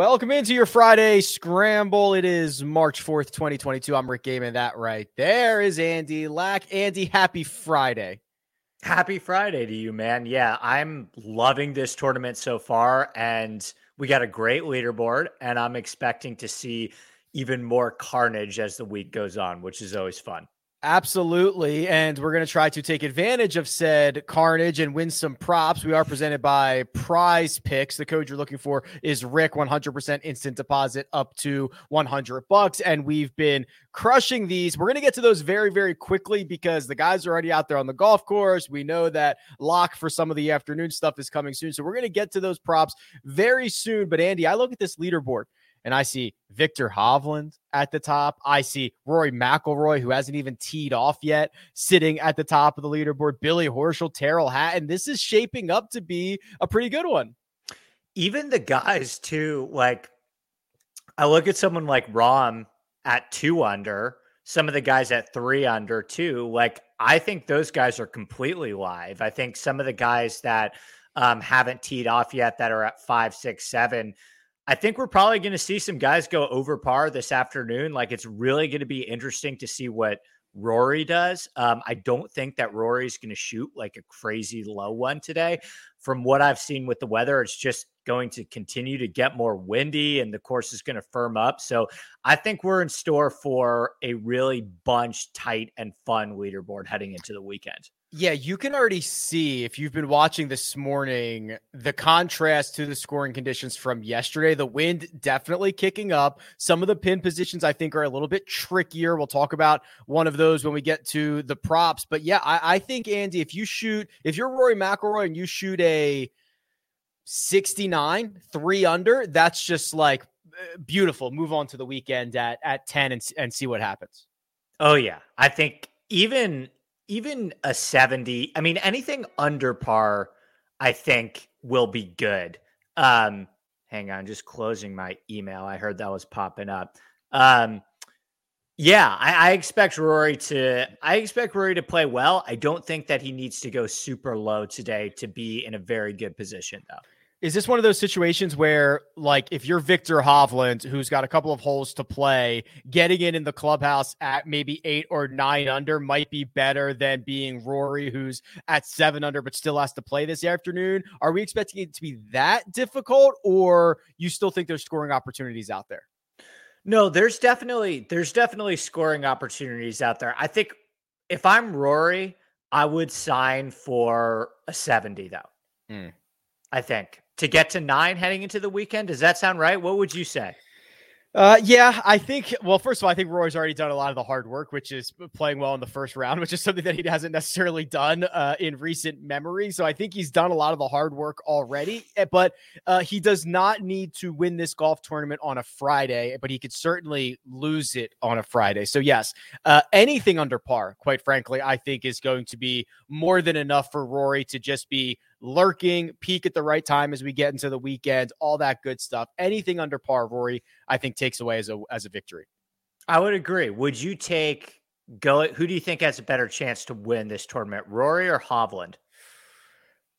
Welcome into your Friday scramble. It is March 4th, 2022. I'm Rick Gehman. That right there is Andy Lack. Andy, happy Friday. Happy Friday to you, man. Yeah, I'm loving this tournament so far. And we got a great leaderboard. And I'm expecting to see even more carnage as the week goes on, which is always fun. Absolutely. And we're going to try to take advantage of said carnage and win some props. We are presented by Prize Picks. The code you're looking for is Rick 100% instant deposit up to 100 bucks. And we've been crushing these. We're going to get to those very, very quickly because the guys are already out there on the golf course. We know that lock for some of the afternoon stuff is coming soon. So we're going to get to those props very soon. But Andy, I look at this leaderboard and I see Viktor Hovland at the top. I see Rory McIlroy, who hasn't even teed off yet, sitting at the top of the leaderboard. Billy Horschel, Tyrrell Hatton. This is shaping up to be a pretty good one. Even the guys too, like I look at someone like Rahm at two under, some of the guys at three under too. Like I think those guys are completely live. I think some of the guys that um, haven't teed off yet that are at five, six, seven I think we're probably going to see some guys go over par this afternoon. Like it's really going to be interesting to see what Rory does. Um, I don't think that Rory's going to shoot like a crazy low one today. From what I've seen with the weather, it's just going to continue to get more windy and the course is going to firm up. So I think we're in store for a really bunch, tight, and fun leaderboard heading into the weekend. Yeah, you can already see if you've been watching this morning the contrast to the scoring conditions from yesterday. The wind definitely kicking up. Some of the pin positions I think are a little bit trickier. We'll talk about one of those when we get to the props. But yeah, I, I think Andy, if you shoot, if you're Rory McIlroy and you shoot a 69, three under, that's just like uh, beautiful. Move on to the weekend at at 10 and, and see what happens. Oh yeah, I think even even a 70, I mean, anything under par, I think will be good. Um, hang on, just closing my email. I heard that was popping up. Um, yeah, I, I, expect Rory to. I expect Rory to play well. I don't think that he needs to go super low today to be in a very good position, though. Is this one of those situations where, like, if you're Viktor Hovland, who's got a couple of holes to play, getting in in the clubhouse at maybe eight or nine under might be better than being Rory, who's at seven under but still has to play this afternoon? Are we expecting it to be that difficult, or you still think there's scoring opportunities out there? No, there's definitely there's definitely scoring opportunities out there. I think if I'm Rory, I would sign for a 70 though. Mm. I think to get to nine heading into the weekend. Does that sound right? What would you say? Uh, yeah, I think. Well, first of all, I think Roy's already done a lot of the hard work, which is playing well in the first round, which is something that he hasn't necessarily done uh, in recent memory. So I think he's done a lot of the hard work already. Eh, but uh, he does not need to win this golf tournament on a Friday, but he could certainly lose it on a Friday. So yes, uh, anything under par, quite frankly, I think is going to be more than enough for Rory to just be lurking, peak at the right time as we get into the weekend, all that good stuff. Anything under par, Rory, I think takes away as a as a victory. I would agree. Would you take go? Who do you think has a better chance to win this tournament, Rory or Hovland?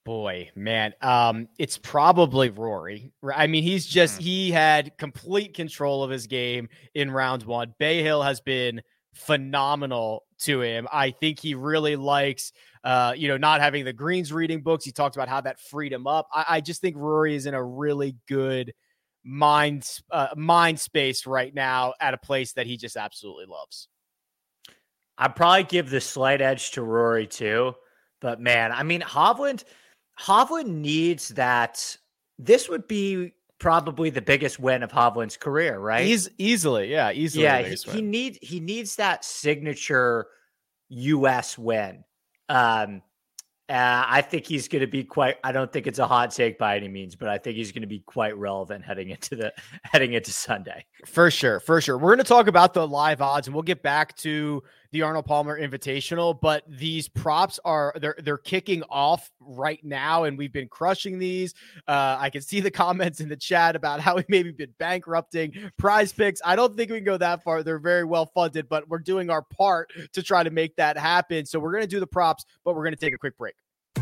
Boy, man, um, it's probably Rory. I mean, he's just mm. he had complete control of his game in round one. Bay Hill has been phenomenal to him. I think he really likes uh, you know, not having the greens reading books. He talked about how that freed him up. I, I just think Rory is in a really good mind uh, mind space right now at a place that he just absolutely loves. I'd probably give the slight edge to Rory too, but man, I mean Hovland, Hovland needs that. This would be probably the biggest win of Hovland's career, right? He's easily, yeah, easily. Yeah, he, he needs he needs that signature U.S. win. Um, uh, I think he's going to be quite. I don't think it's a hot take by any means, but I think he's going to be quite relevant heading into the heading into Sunday. For sure, for sure. We're going to talk about the live odds, and we'll get back to the Arnold Palmer Invitational. But these props are they're they're kicking off right now, and we've been crushing these. Uh, I can see the comments in the chat about how we maybe been bankrupting Prize Picks. I don't think we can go that far. They're very well funded, but we're doing our part to try to make that happen. So we're to do the props, but we're to take a quick break.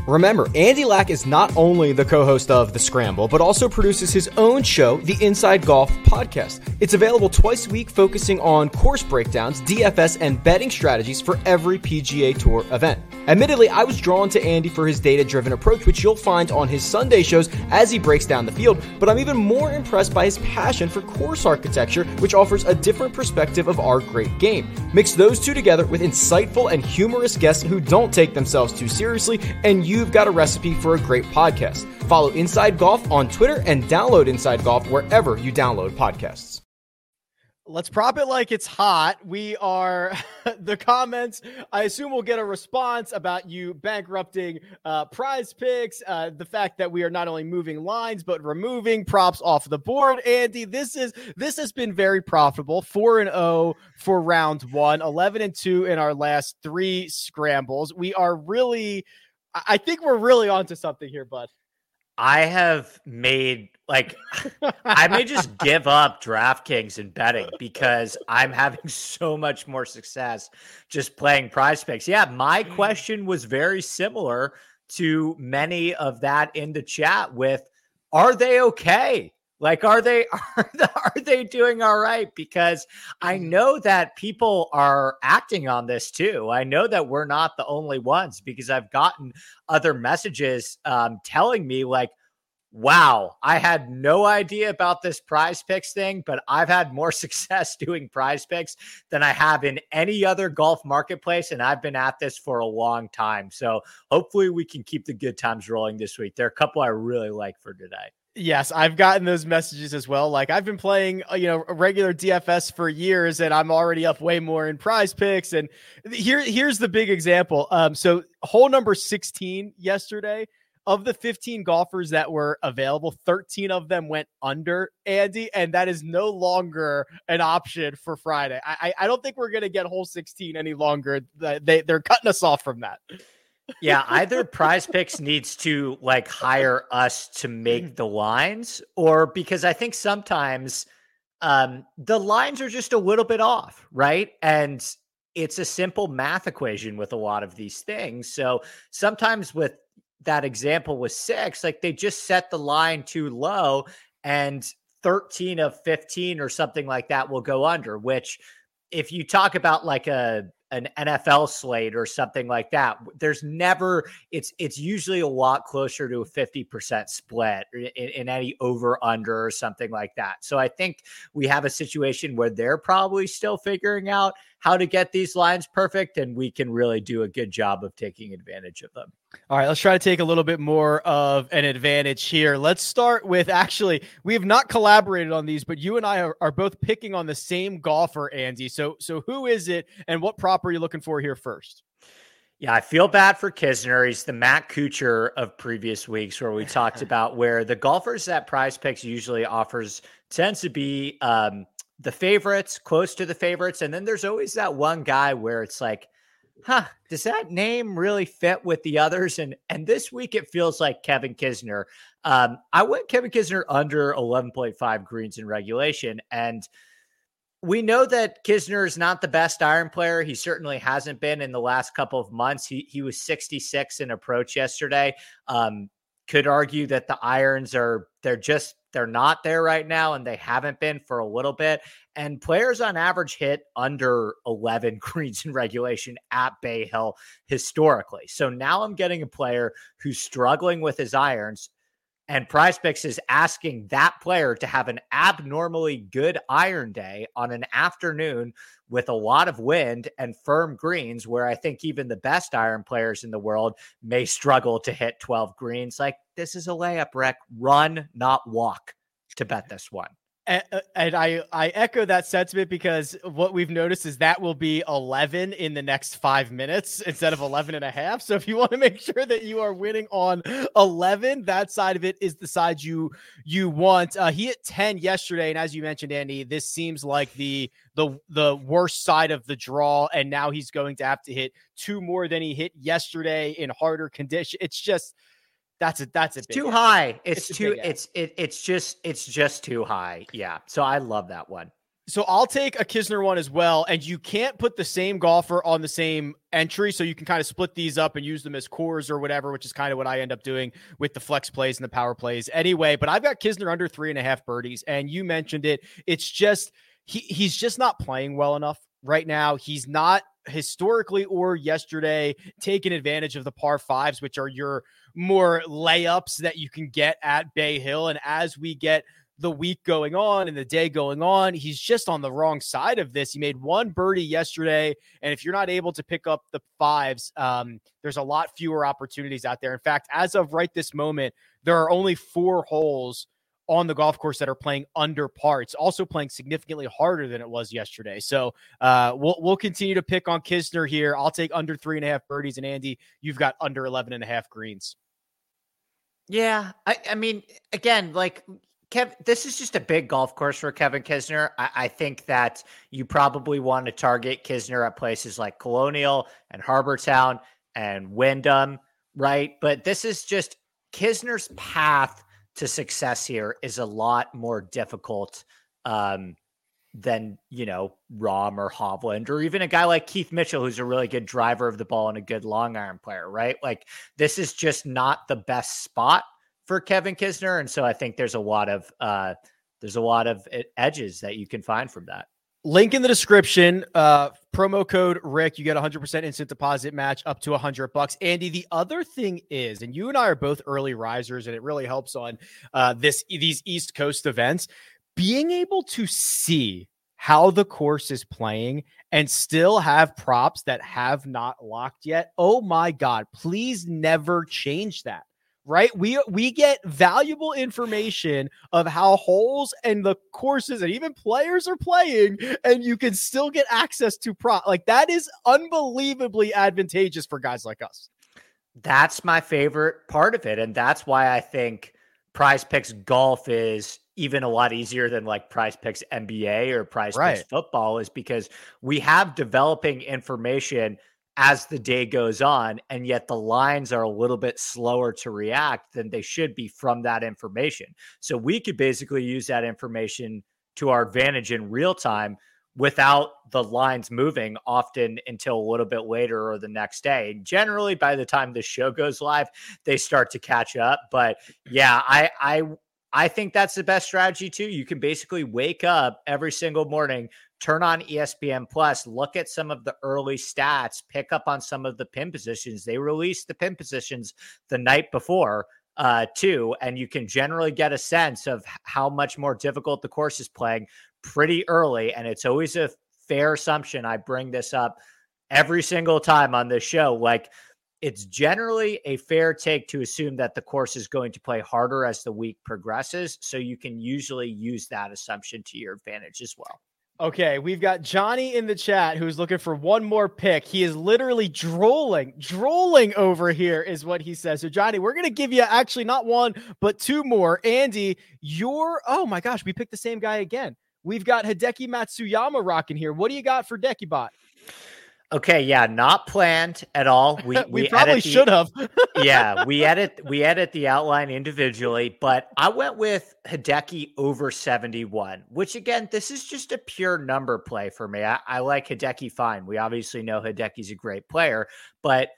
Remember, Andy Lack is not only the co host of The Scramble, but also produces his own show, the Inside Golf Podcast. It's available twice a week, focusing on course breakdowns, DFS, and betting strategies for every PGA Tour event. Admittedly, I was drawn to Andy for his data driven approach, which you'll find on his Sunday shows as he breaks down the field, but I'm even more impressed by his passion for course architecture, which offers a different perspective of our great game. Mix those two together with insightful and humorous guests who don't take themselves too seriously, and you you've got a recipe for a great podcast. Follow Inside Golf on Twitter and download Inside Golf wherever you download podcasts. Let's prop it like it's hot. We are the comments. I assume we'll get a response about you bankrupting uh, prize picks, uh, the fact that we are not only moving lines but removing props off the board. Andy, this is this has been very profitable. Four and zero oh for round one, 11 and two in our last three scrambles. We are really I think we're really onto something here, bud. I have made like I may just give up DraftKings and betting because I'm having so much more success just playing prize picks. Yeah, my mm. question was very similar to many of that in the chat with are they okay? Like, are they are, are they doing all right? Because I mm-hmm. know that people are acting on this too. I know that we're not the only ones because I've gotten other messages um, telling me like, "Wow, I had no idea about this Prize Picks thing, but I've had more success doing Prize Picks than I have in any other golf marketplace, and I've been at this for a long time. So hopefully, we can keep the good times rolling this week. There are a couple I really like for today." Yes, I've gotten those messages as well. Like I've been playing, uh, you know, regular DFS for years, and I'm already up way more in Prize Picks. And here, here's the big example. Um, so hole number 16 yesterday, of the 15 golfers that were available, 13 of them went under Andy, and that is no longer an option for Friday. I, I don't think we're gonna get hole 16 any longer. They they're cutting us off from that yeah, either Prize Picks needs to like hire us to make the lines, or because I think sometimes um, the lines are just a little bit off, right? And it's a simple math equation with a lot of these things. So sometimes with that example with six, like they just set the line too low, and 13 of 15 or something like that will go under, which if you talk about like a an NFL slate or something like that. There's never it's it's usually a lot closer to a 50% split in, in, any over under or something like that. So I think we have a situation where they're probably still figuring out how to get these lines perfect and we can really do a good job of taking advantage of them. All right, let's try to take a little bit more of an advantage here. Let's start with actually, we have not collaborated on these, but you and I are, are both picking on the same golfer, Andy. So, so who is it, and what prop are you looking for here first? Yeah, I feel bad for Kisner. He's the Matt Kuchar of previous weeks, where we talked about where the golfers that Prize Picks usually offers tends to be um, the favorites, close to the favorites, and then there's always that one guy where it's like huh, does that name really fit with the others? And and this week it feels like Kevin Kisner. Um, I went Kevin Kisner under 11.5 greens in regulation. And we know that Kisner is not the best iron player. He certainly hasn't been in the last couple of months. He he was 66 in approach yesterday. Um, could argue that the irons are they're just they're not there right now and they haven't been for a little bit and players on average hit under 11 greens in regulation at bay hill historically. So now i'm getting a player who's struggling with his irons and prize picks is asking that player to have an abnormally good iron day on an afternoon with a lot of wind and firm greens, where I think even the best iron players in the world may struggle to hit 12 greens. Like, this is a layup, Rick. Run, not walk to bet this one. And, I I echo that sentiment because what we've noticed is that will be 11 in the next five minutes instead of 11 and a half. So if you want to make sure that you are winning on 11, that side of it is the side you you want. Uh, he hit 10 yesterday, and as you mentioned, Andy, this seems like the the the worst side of the draw, and now he's going to have to hit two more than he hit yesterday in harder condition. It's just that's a that's a too high. It's, it's too it's it, it's just it's just too high. Yeah. So I love that one. So I'll take a Kisner one as well. And you can't put the same golfer on the same entry. So you can kind of split these up and use them as cores or whatever, which is kind of what I end up doing with the flex plays and the power plays anyway. But I've got Kisner under three and a half birdies. And you mentioned it. It's just, he, he's just not playing well enough right now. He's not historically or yesterday taking advantage of the par fives, which are your more layups that you can get at Bay Hill. And as we get the week going on and the day going on. He's just on the wrong side of this. He made one birdie yesterday, and if you're not able to pick up the fives, um, there's a lot fewer opportunities out there. In fact, as of right this moment, there are only four holes on the golf course that are playing under par. It's also playing significantly harder than it was yesterday. So uh, we'll we'll continue to pick on Kisner here. I'll take under three and a half birdies, and Andy, you've got under 11 and a half greens. Yeah, I, I mean, again, like Kev, this is just a big golf course for Kevin Kisner. I, I, think that you probably want to target Kisner at places like Colonial and Harbour Town and Wyndham, right? But this is just Kisner's path to success here is a lot more difficult um, than, you know, Rahm or Hovland or even a guy like Keith Mitchell, who's a really good driver of the ball and a good long iron player, right? Like, this is just not the best spot for Kevin Kisner, and so I think there's a lot of uh, there's a lot of edges that you can find from that. Link in the description. Uh, promo code Rick. You get 100% instant deposit match up to 100 bucks. Andy, the other thing is, and you and I are both early risers, and it really helps on uh, this these East Coast events. Being able to see how the course is playing and still have props that have not locked yet. Oh my God! Please never change that right? We we get valuable information of how holes and the courses and even players are playing, and you can still get access to pro Like that is unbelievably advantageous for guys like us. That's my favorite part of it, and that's why I think Prize Picks golf is even a lot easier than like Prize Picks NBA or Prize right. Picks football, is because we have developing information as the day goes on. And yet the lines are a little bit slower to react than they should be from that information. So we could basically use that information to our advantage in real time without the lines moving often until a little bit later or the next day. And generally by the time the show goes live, they start to catch up. But yeah, I I I think that's the best strategy too. You can basically wake up every single morning turn on ESPN Plus, look at some of the early stats, pick up on some of the pin positions. They released the pin positions the night before uh, too, and you can generally get a sense of how much more difficult the course is playing pretty early. And it's always a fair assumption. I bring this up every single time on this show. Like, it's generally a fair take to assume that the course is going to play harder as the week progresses. So you can usually use that assumption to your advantage as well. Okay, we've got Johnny in the chat who's looking for one more pick. He is literally drooling, drooling over here, is what he says. So, Johnny, we're going to give you actually not one, but two more. Andy, you're, oh my gosh, we picked the same guy again. We've got Hideki Matsuyama rocking here. What do you got for Dekibot? Okay, yeah, not planned at all. We we, we probably should have. yeah, we edit we edit the outline individually, but I went with Hideki over 71, which again, this is just a pure number play for me. I, I like Hideki fine. We obviously know Hideki's a great player, but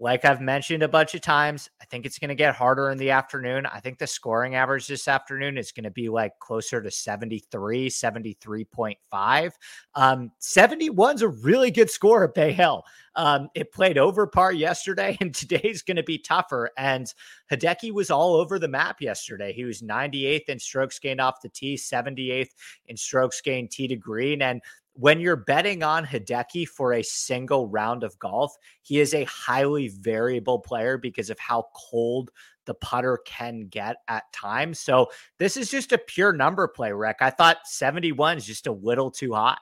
like I've mentioned a bunch of times, I think it's going to get harder in the afternoon. I think the scoring average this afternoon is going to be like closer to 73, 73.5. Um, 71's a really good score at Bay Hill. Um, it played over par yesterday, and today's going to be tougher. And Hideki was all over the map yesterday. He was 98th in strokes gained off the tee, 78th in strokes gained tee to green. And when you're betting on Hideki for a single round of golf, he is a highly variable player because of how cold the putter can get at times. So this is just a pure number play, Rick. I thought 71 is just a little too high.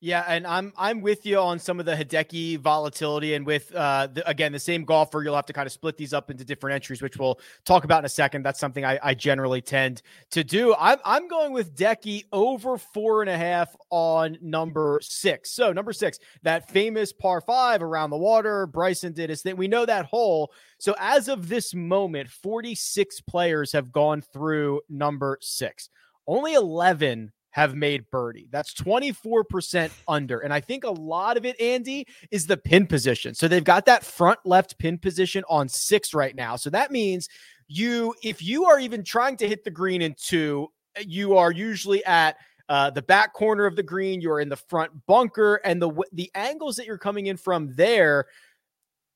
Yeah, and I'm I'm with you on some of the Hideki volatility, and with uh, the, again the same golfer, you'll have to kind of split these up into different entries, which we'll talk about in a second. That's something I, I generally tend to do. I'm I'm going with Decky over four and a half on number six. So number six, that famous par five around the water. Bryson did his thing. We know that hole. So as of this moment, 46 players have gone through number six. Only 11 have made birdie. That's 24% under. And I think a lot of it, Andy, is the pin position. So they've got that front left pin position on six right now. So that means you, if you are even trying to hit the green in two, you are usually at uh, the back corner of the green. You're in the front bunker, and the the angles that you're coming in from there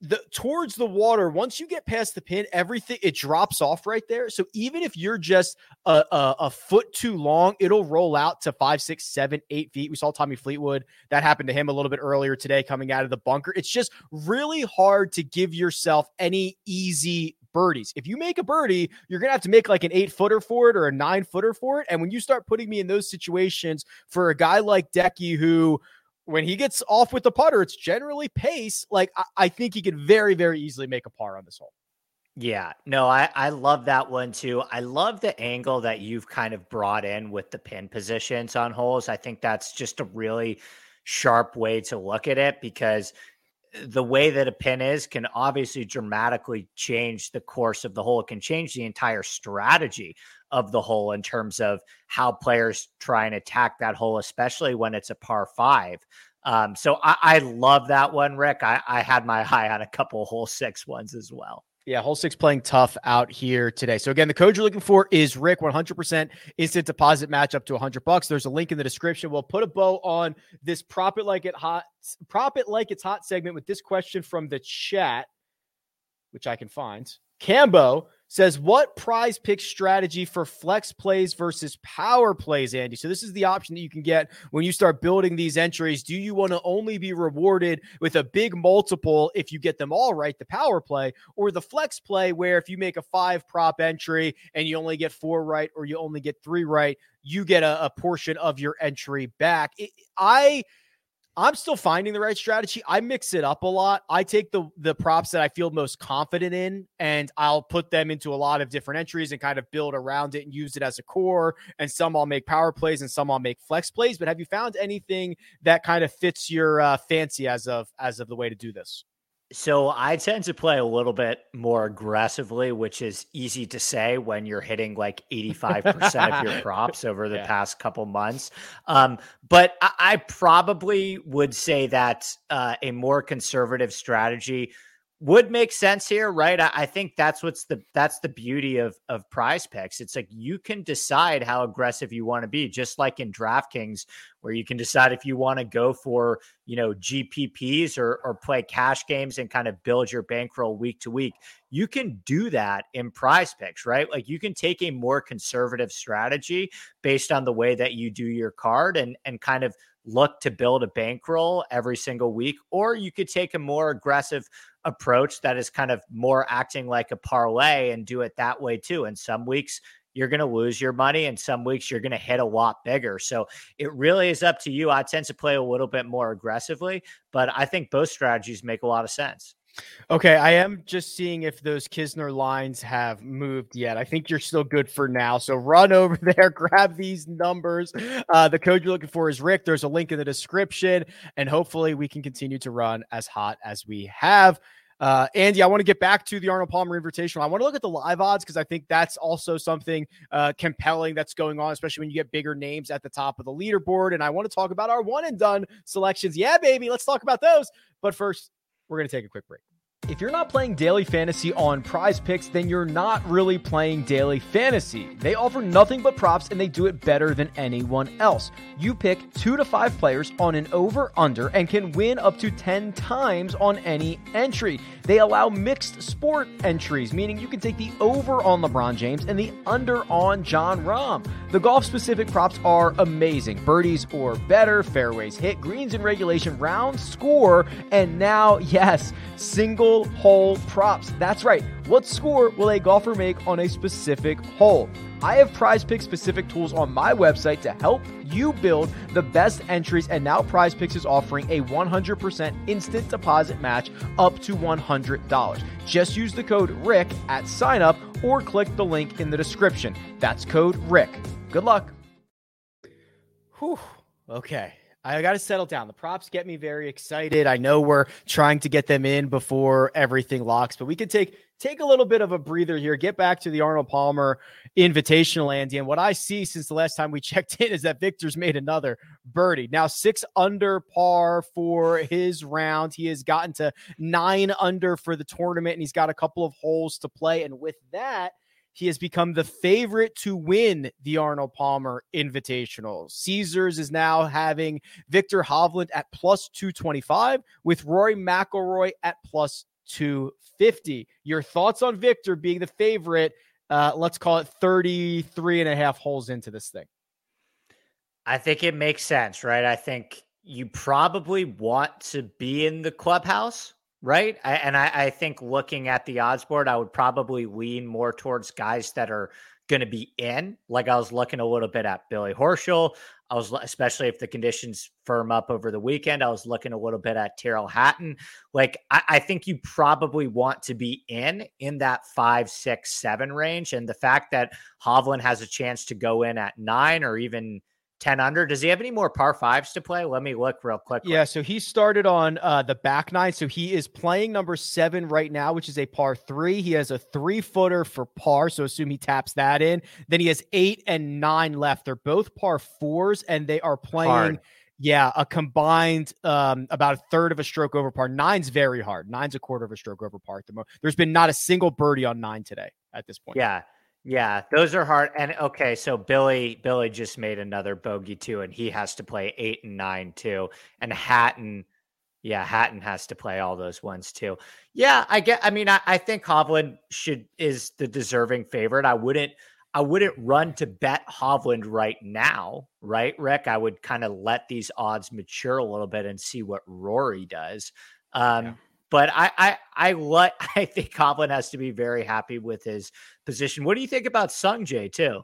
the towards the water once you get past the pin everything it drops off right there. So even if you're just a, a, a, foot too long it'll roll out to five six seven eight feet. We saw tommy fleetwood. That happened to him a little bit earlier today coming out of the bunker. It's just really hard to give yourself any easy birdies. If you make a birdie you're gonna have to make like an eight footer for it or a nine footer for it. And when you start putting me in those situations for a guy like decky who when he gets off with the putter, it's generally pace. Like I, I think he could very, very easily make a par on this hole. Yeah, no, I, I love that one too. I love the angle that you've kind of brought in with the pin positions on holes. I think that's just a really sharp way to look at it because the way that a pin is can obviously dramatically change the course of the hole. It can change the entire strategy of the hole in terms of how players try and attack that hole, especially when it's a par five. Um, so I, I, love that one, Rick. I, I, had my eye on a couple hole six ones as well. Yeah, hole six playing tough out here today. So again, the code you're looking for is Rick 100% instant deposit match up to 100 bucks. There's a link in the description. We'll put a bow on this prop it like it hot, prop it like it's hot segment with this question from the chat, which I can find. Cambo says, What prize pick strategy for flex plays versus power plays, Andy? So, this is the option that you can get when you start building these entries. Do you want to only be rewarded with a big multiple if you get them all right, the power play, or the flex play, where if you make a five prop entry and you only get four right or you only get three right, you get a, a portion of your entry back? It, I I'm still finding the right strategy. I mix it up a lot. I take the the props that I feel most confident in and I'll put them into a lot of different entries and kind of build around it and use it as a core. And some I'll make power plays and some I'll make flex plays. But have you found anything that kind of fits your uh, fancy as of as of the way to do this? So I tend to play a little bit more aggressively, which is easy to say when you're hitting like 85% of your props over the yeah. past couple months. Um, but I, I, probably would say that uh, a more conservative strategy would make sense here, right? I, I, think that's what's the that's the beauty of of prize picks. It's like you can decide how aggressive you want to be, just like in DraftKings, where you can decide if you want to go for, you know, GPPs or or play cash games and kind of build your bankroll week to week. You can do that in prize picks, right? Like you can take a more conservative strategy based on the way that you do your card and and kind of look to build a bankroll every single week, or you could take a more aggressive approach that is kind of more acting like a parlay and do it that way too. And some weeks you're going to lose your money, and some weeks you're going to hit a lot bigger. So it really is up to you. I tend to play a little bit more aggressively, but I think both strategies make a lot of sense. Okay, I am just seeing if those Kisner lines have moved yet. I think you're still good for now. So run over there, grab these numbers. Uh, the code you're looking for is Rick. There's a link in the description, and hopefully we can continue to run as hot as we have. Uh, Andy, I want to get back to the Arnold Palmer Invitational. I want to look at the live odds because I think that's also something uh, compelling that's going on, especially when you get bigger names at the top of the leaderboard. And I want to talk about our one and done selections. Yeah, baby, let's talk about those. But first, we're going to take a quick break. If you're not playing daily fantasy on prize picks, then you're not really playing daily fantasy. They offer nothing but props and they do it better than anyone else. You pick two to five players on an over under and can win up to 10 times on any entry. They allow mixed sport entries, meaning you can take the over on LeBron James and the under on Jon Rahm. The golf specific props are amazing birdies or better, fairways hit, greens in regulation, round score, and now, yes, single hole props. That's right. What score will a golfer make on a specific hole? I have prize pick specific tools on my website to help you build the best entries, and now Prize Picks is offering a 100% instant deposit match up to $100. Just use the code RICK at sign up or click the link in the description. That's code RICK. Good luck. Whew. Okay. I got to settle down. The props get me very excited. I know we're trying to get them in before everything locks, but we could take take a little bit of a breather here, get back to the Arnold Palmer Invitational, Andy. And what I see since the last time we checked in is that Viktor's made another birdie. Now six under par for his round. He has gotten to nine under for the tournament, and he's got a couple of holes to play. And with that, he has become the favorite to win the Arnold Palmer Invitational. Caesars is now having Viktor Hovland at plus 225 with Rory McIlroy at plus 250. Your thoughts on Viktor being the favorite? Uh, let's call it 33 and a half holes into this thing. I think it makes sense, right? I think you probably want to be in the clubhouse right? I, and I, I, think looking at the odds board, I would probably lean more towards guys that are going to be in. Like I was looking a little bit at Billy Horschel. I was especially if the conditions firm up over the weekend. I was looking a little bit at Tyrrell Hatton. Like I, I think you probably want to be in in that five, six, seven range. And the fact that Hovland has a chance to go in at nine or even 10 under. Does he have any more par fives to play? Let me look real quick. Yeah, so he started on uh, the back nine. So he is playing number seven right now, which is a par three. He has a three footer for par. So assume he taps that in. Then he has eight and nine left. They're both par fours and they are playing. Hard. Yeah, a combined um, about a third of a stroke over par. Nine's very hard. Nine's a quarter of a stroke over par at the moment. There's been not a single birdie on nine today at this point. Yeah. Yeah, those are hard. And okay, so Billy Billy just made another bogey too, and he has to play eight and nine too. And Hatton, yeah, Hatton has to play all those ones too. Yeah, I get. I mean, I, I think Hovland should is the deserving favorite. I wouldn't. I wouldn't run to bet Hovland right now, right, Rick? I would kind of let these odds mature a little bit and see what Rory does. Um, yeah. But I, I, I like. I think Hovland has to be very happy with his position. What do you think about Sungjae too?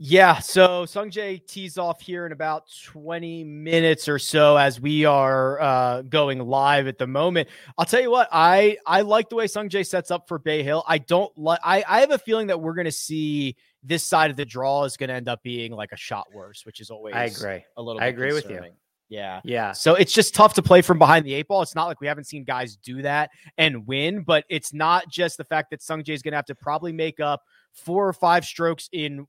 Yeah, so Sungjae tees off here in about 20 minutes or so as we are uh, going live at the moment. I'll tell you what, I I like the way Sungjae sets up for Bay Hill. I don't like I, I have a feeling that we're gonna see this side of the draw is gonna end up being like a shot worse, which is always I agree. A little I agree concerning. with you. Yeah. Yeah. So it's just tough to play from behind the eight ball. It's not like we haven't seen guys do that and win, but it's not just the fact that Sung Sungjae is going to have to probably make up four or five strokes in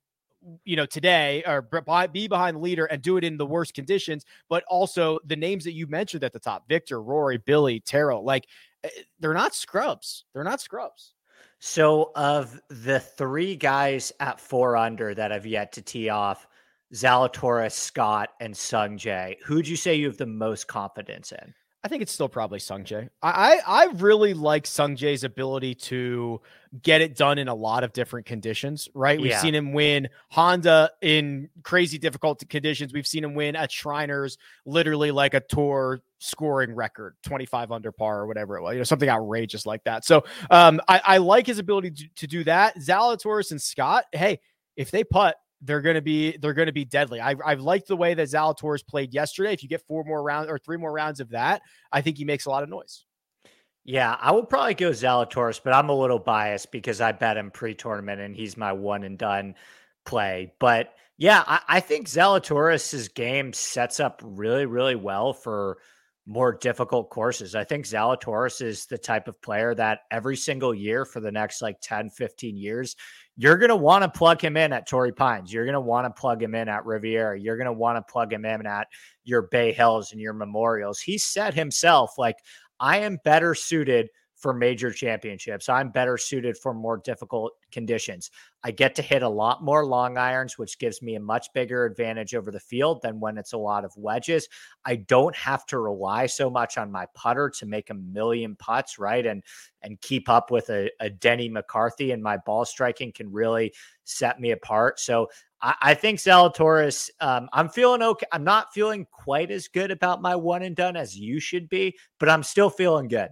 you know today or be behind the leader and do it in the worst conditions but also the names that you mentioned at the top viktor rory billy Tyrrell, like eh, they're not scrubs they're not scrubs so of the three guys at four under that have yet to tee off Zalatoris, Scott, and Sung Jae. Who'd you say you have the most confidence in? I think it's still probably Sung Jae. I, I, I really like Sung Jae's ability to get it done in a lot of different conditions, right? We've yeah. seen him win Honda in crazy difficult conditions. We've seen him win at Shriners, literally like a tour scoring record, 25 under par or whatever it was, you know, something outrageous like that. So um, I, I like his ability to, to do that. Zalatoris and Scott, hey, if they putt, they're going to be they're going to be deadly. I I've liked the way that Zalatoris played yesterday. If you get four more rounds or three more rounds of that, I think he makes a lot of noise. Yeah, I will probably go Zalatoris, but I'm a little biased because I bet him pre-tournament and he's my one and done play. But yeah, I, I think Zalatoris's game sets up really, really well for more difficult courses. I think Zalatoris is the type of player that every single year for the next like 10, 15 years, you're going to want to plug him in at Torrey Pines. You're going to want to plug him in at Riviera. You're going to want to plug him in at your Bay Hills and your Memorials. He said himself, like, I am better suited for major championships. I'm better suited for more difficult conditions. I get to hit a lot more long irons, which gives me a much bigger advantage over the field than when it's a lot of wedges. I don't have to rely so much on my putter to make a million putts, right? And and keep up with a, a Denny McCarthy and my ball striking can really set me apart. So I, I think Zalatoris, um, I'm feeling okay. I'm not feeling quite as good about my one and done as you should be, but I'm still feeling good.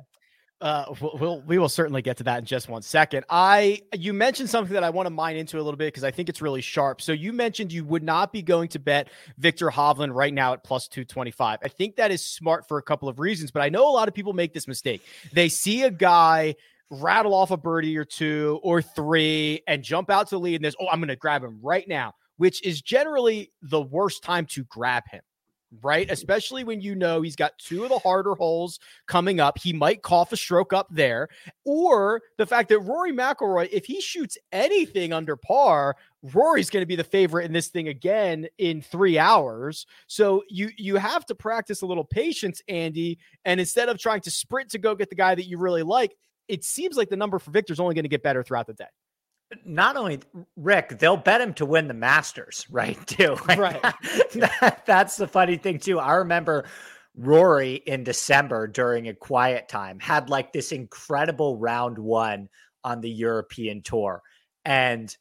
Uh, we'll we will certainly get to that in just one second. I you mentioned something that I want to mine into a little bit because I think it's really sharp. So you mentioned you would not be going to bet Viktor Hovland right now at plus two twenty five. I think that is smart for a couple of reasons, but I know a lot of people make this mistake. They see a guy rattle off a birdie or two or three and jump out to the lead, and there's oh I'm going to grab him right now, which is generally the worst time to grab him right? Especially when you know he's got two of the harder holes coming up. He might cough a stroke up there, or the fact that Rory McIlroy, if he shoots anything under par, Rory's going to be the favorite in this thing again in three hours. So you you have to practice a little patience, Andy. And instead of trying to sprint to go get the guy that you really like, it seems like the number for Viktor's only going to get better throughout the day not only Rick, they'll bet him to win the Masters, right? Too, like right. That, that's the funny thing too. I remember Rory in December during a quiet time had like this incredible round one on the European tour, and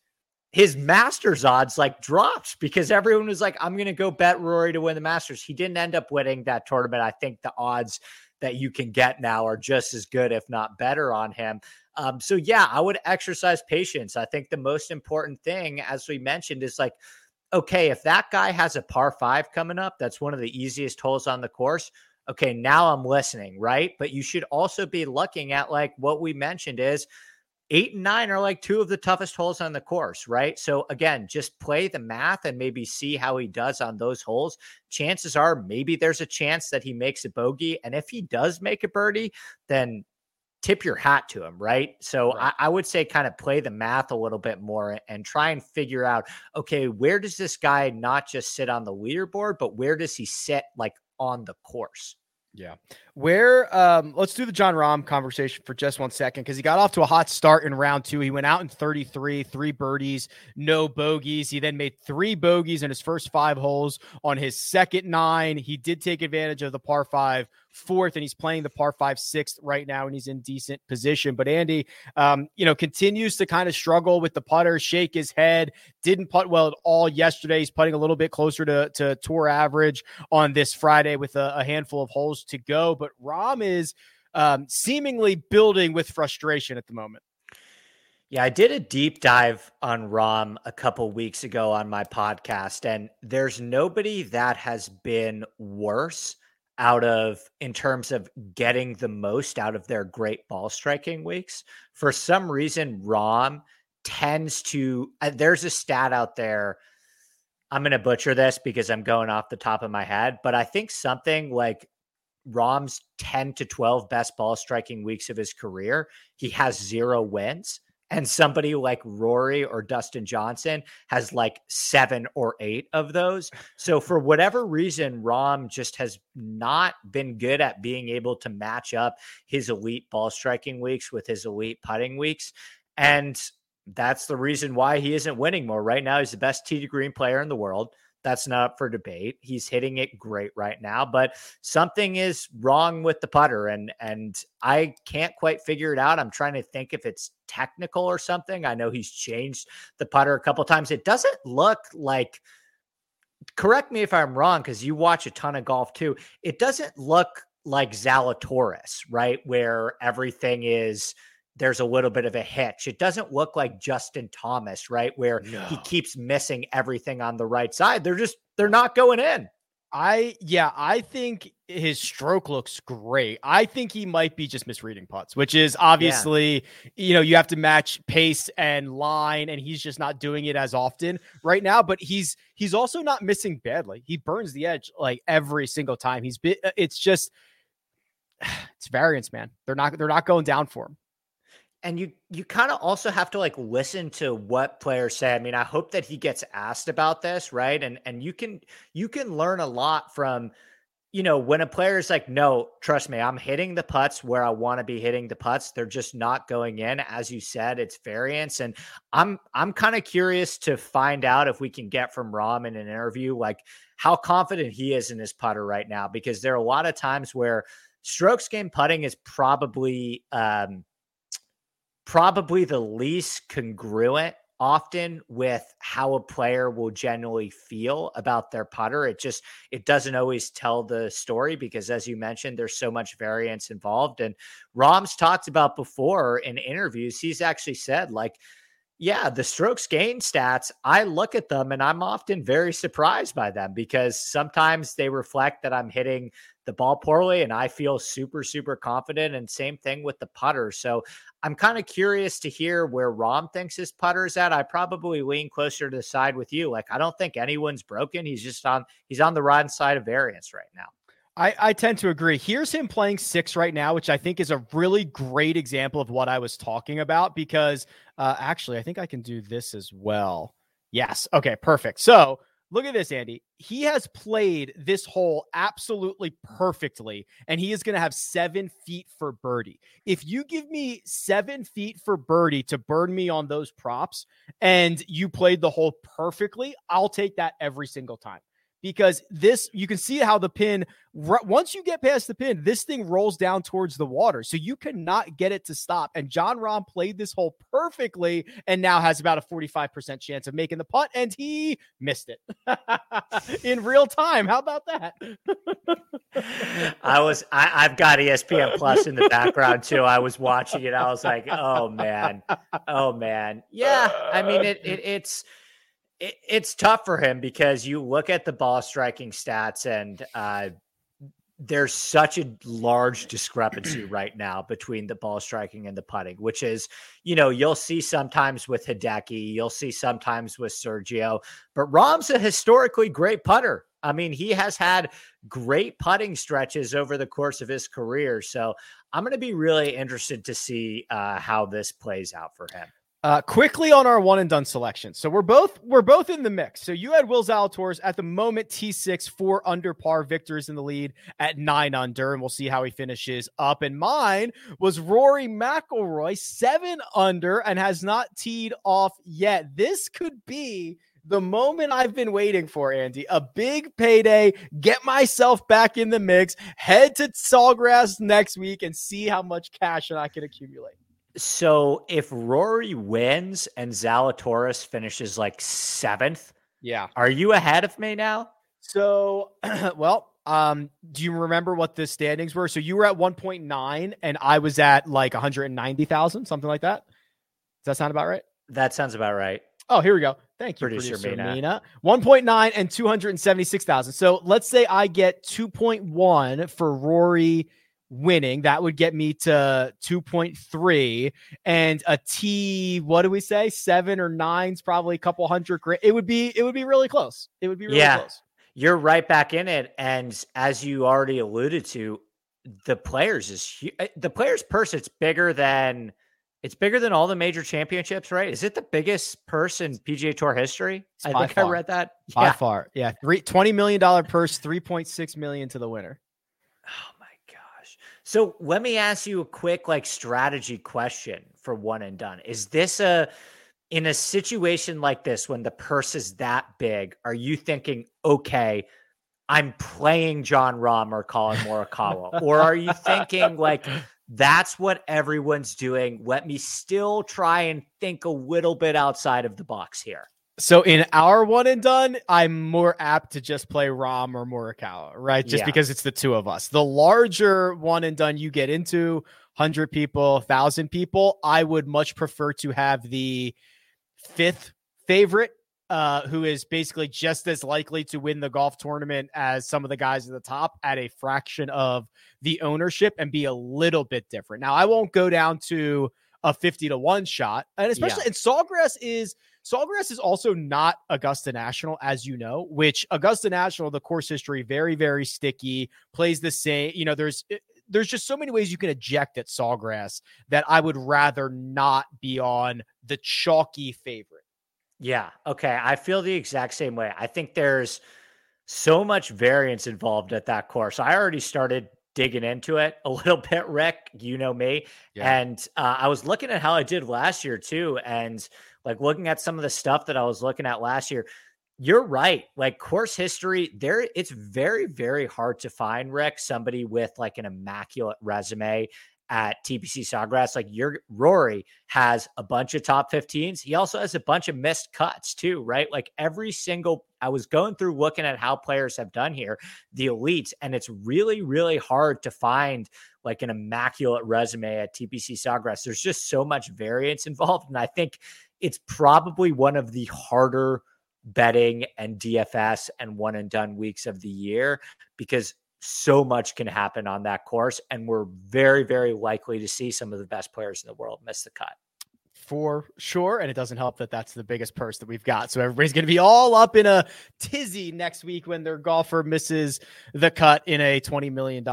his Masters odds like dropped because everyone was like, "I'm going to go bet Rory to win the Masters." He didn't end up winning that tournament. I think the odds that you can get now are just as good, if not better, on him. Um, so yeah, I would exercise patience. I think the most important thing, as we mentioned, is like, okay, if that guy has a par five coming up, that's one of the easiest holes on the course. Okay, now I'm listening, right? But you should also be looking at like what we mentioned is eight and nine are like two of the toughest holes on the course, right? So again, just play the math and maybe see how he does on those holes. Chances are maybe there's a chance that he makes a bogey. And if he does make a birdie, then tip your hat to him, right? So right. I, I, would say kind of play the math a little bit more and try and figure out okay, where does this guy not just sit on the leaderboard, but where does he sit like on the course? Yeah. Where um let's do the Jon Rahm conversation for just one second because he got off to a hot start in round two. He went out in 33, three birdies, no bogeys. He then made three bogeys in his first five holes. On his second nine, he did take advantage of the par five fourth, and he's playing the par five sixth right now, and he's in decent position. But Andy, um, you know, continues to kind of struggle with the putter, shake his head, didn't putt well at all yesterday. He's putting a little bit closer to, to tour average on this Friday with a, a handful of holes to go. But Rahm is um, seemingly building with frustration at the moment. Yeah, I did a deep dive on Rahm a couple weeks ago on my podcast, and there's nobody that has been worse out of in terms of getting the most out of their great ball striking weeks. For some reason, Rahm tends to. Uh, there's a stat out there. I'm going to butcher this because I'm going off the top of my head, but I think something like Rahm's 10 to 12 best ball striking weeks of his career, he has zero wins and somebody like Rory or Dustin Johnson has like seven or eight of those. So for whatever reason, Rahm just has not been good at being able to match up his elite ball striking weeks with his elite putting weeks. And that's the reason why he isn't winning more. Right now, he's the best tee to green player in the world. That's not up for debate. He's hitting it great right now, but something is wrong with the putter and and I can't quite figure it out. I'm trying to think if it's technical or something. I know he's changed the putter a couple times. It doesn't look like correct me if I'm wrong cuz you watch a ton of golf too. It doesn't look like Zalatoris, right? Where everything is there's a little bit of a hitch. It doesn't look like Justin Thomas, right? Where no. he keeps missing everything on the right side. They're just they're not going in. I yeah, I think his stroke looks great. I think he might be just misreading putts, which is obviously, yeah. you know, you have to match pace and line and he's just not doing it as often right now, but he's he's also not missing badly. He burns the edge like every single time. He's been uh, it's just it's variance, man. They're not they're not going down for him and you you kind of also have to like listen to what players say. I mean, I hope that he gets asked about this, right? And and you can you can learn a lot from you know, when a player is like, no, trust me, I'm hitting the putts where I want to be hitting the putts. They're just not going in. As you said, it's variance. And I'm I'm kind of curious to find out if we can get from Rahm in an interview, like how confident he is in his putter right now, because there are a lot of times where strokes gained putting is probably um probably the least congruent often with how a player will generally feel about their putter. It just it doesn't always tell the story because as you mentioned there's so much variance involved. And Rahm's talked about before in interviews he's actually said like Yeah, the strokes gained stats, I look at them and I'm often very surprised by them because sometimes they reflect that I'm hitting the ball poorly and I feel super, super confident. And same thing with the putter. So I'm kind of curious to hear where Rahm thinks his putter is at. I probably lean closer to the side with you. Like I don't think anyone's broken. He's just on he's on the right side of variance right now. I, I tend to agree. Here's him playing six right now, which I think is a really great example of what I was talking about. Because uh, actually, I think I can do this as well. Yes. Okay. Perfect. So Look at this, Andy. He has played this hole absolutely perfectly, and he is going to have seven feet for birdie. If you give me seven feet for birdie to burn me on those props, and you played the hole perfectly, I'll take that every single time because this you can see how the pin once you get past the pin this thing rolls down towards the water. So you cannot get it to stop. And Jon Rahm played this hole perfectly and now has about a 45% chance of making the putt and he missed it in real time. How about that? I was I, have got ESPN plus in the background too. I was watching it. I was like oh man. Oh man. Yeah I mean it, it it's it, it's tough for him because you look at the ball striking stats and uh, there's such a large discrepancy right now between the ball striking and the putting, which is, you know, you'll see sometimes with Hideki, you'll see sometimes with Sergio, but Rahm's a historically great putter. I mean, he has had great putting stretches over the course of his career. So I'm going to be really interested to see uh, how this plays out for him. Uh, quickly on our one and done selection. So we're both we're both in the mix. So you had Will Zalatoris at the moment T6 four under par Viktor's in the lead at nine under, and we'll see how he finishes up. And mine was Rory McIlroy seven under and has not teed off yet. This could be the moment I've been waiting for, Andy. A big payday, get myself back in the mix, head to Sawgrass next week and see how much cash I can accumulate. So if Rory wins and Zalatoris finishes like seventh, yeah, are you ahead of me now? So, well, um, do you remember what the standings were? So you were at 1.9 and I was at like 190,000, something like that. Does that sound about right? That sounds about right. Oh, here we go. Thank you, producer, producer Mina. Mina. 1.9 and 276,000. So let's say I get 2.1 for Rory winning. That would get me to 2.3 and a T, what do we say? Seven or nine's probably a couple hundred. It would be, it would be really close. It would be really yeah, close. You're right back in it. And as you already alluded to, the players is eh, the players purse. It's bigger than it's bigger than all the major championships, right? Is it the biggest purse in PGA Tour history? It's I think far. I read that. By yeah. far. Yeah. Three, $20 million purse, 3.6 million to the winner. So let me ask you a quick like strategy question for one and done. Is this a in a situation like this when the purse is that big, are you thinking, okay, I'm playing Jon Rahm or Collin Morikawa? or are you thinking like that's what everyone's doing? Let me still try and think a little bit outside of the box here. So in our one and done, I'm more apt to just play Rahm or Morikawa, right? Just yeah. because it's the two of us. The larger one and done you get into, hundred people, thousand people, I would much prefer to have the fifth favorite, uh, who is basically just as likely to win the golf tournament as some of the guys at the top at a fraction of the ownership and be a little bit different. Now I won't go down to a 50 to 1 shot. And especially yeah. and Sawgrass is Sawgrass is also not Augusta National, as you know, which Augusta National, the course history, very, very sticky, plays the same. You know, there's eh, there's just so many ways you can eject at Sawgrass that I would rather not be on the chalky favorite. Yeah. Okay. I feel the exact same way. I think there's so much variance involved at that course. I already started digging into it a little bit, Rick. You know me. Yeah. And uh, I was looking at how I did last year too. And like looking at some of the stuff that I was looking at last year, you're right. Like course history, there it's very, very hard to find, Rick, somebody with like an immaculate resume at TPC Sawgrass. Like your Rory has a bunch of top 15s. He also has a bunch of missed cuts too, right? Like every single I was going through looking at how players have done here, the elites, and it's really, really hard to find like an immaculate resume at TPC Sawgrass. There's just so much variance involved. And I think it's probably one of the harder betting and DFS and one and done weeks of the year because so much can happen on that course. And we're very, very likely to see some of the best players in the world miss the cut for sure. And it doesn't help that that's the biggest purse that we've got. So everybody's going to be all up in a tizzy next week when their golfer misses the cut in a $20 million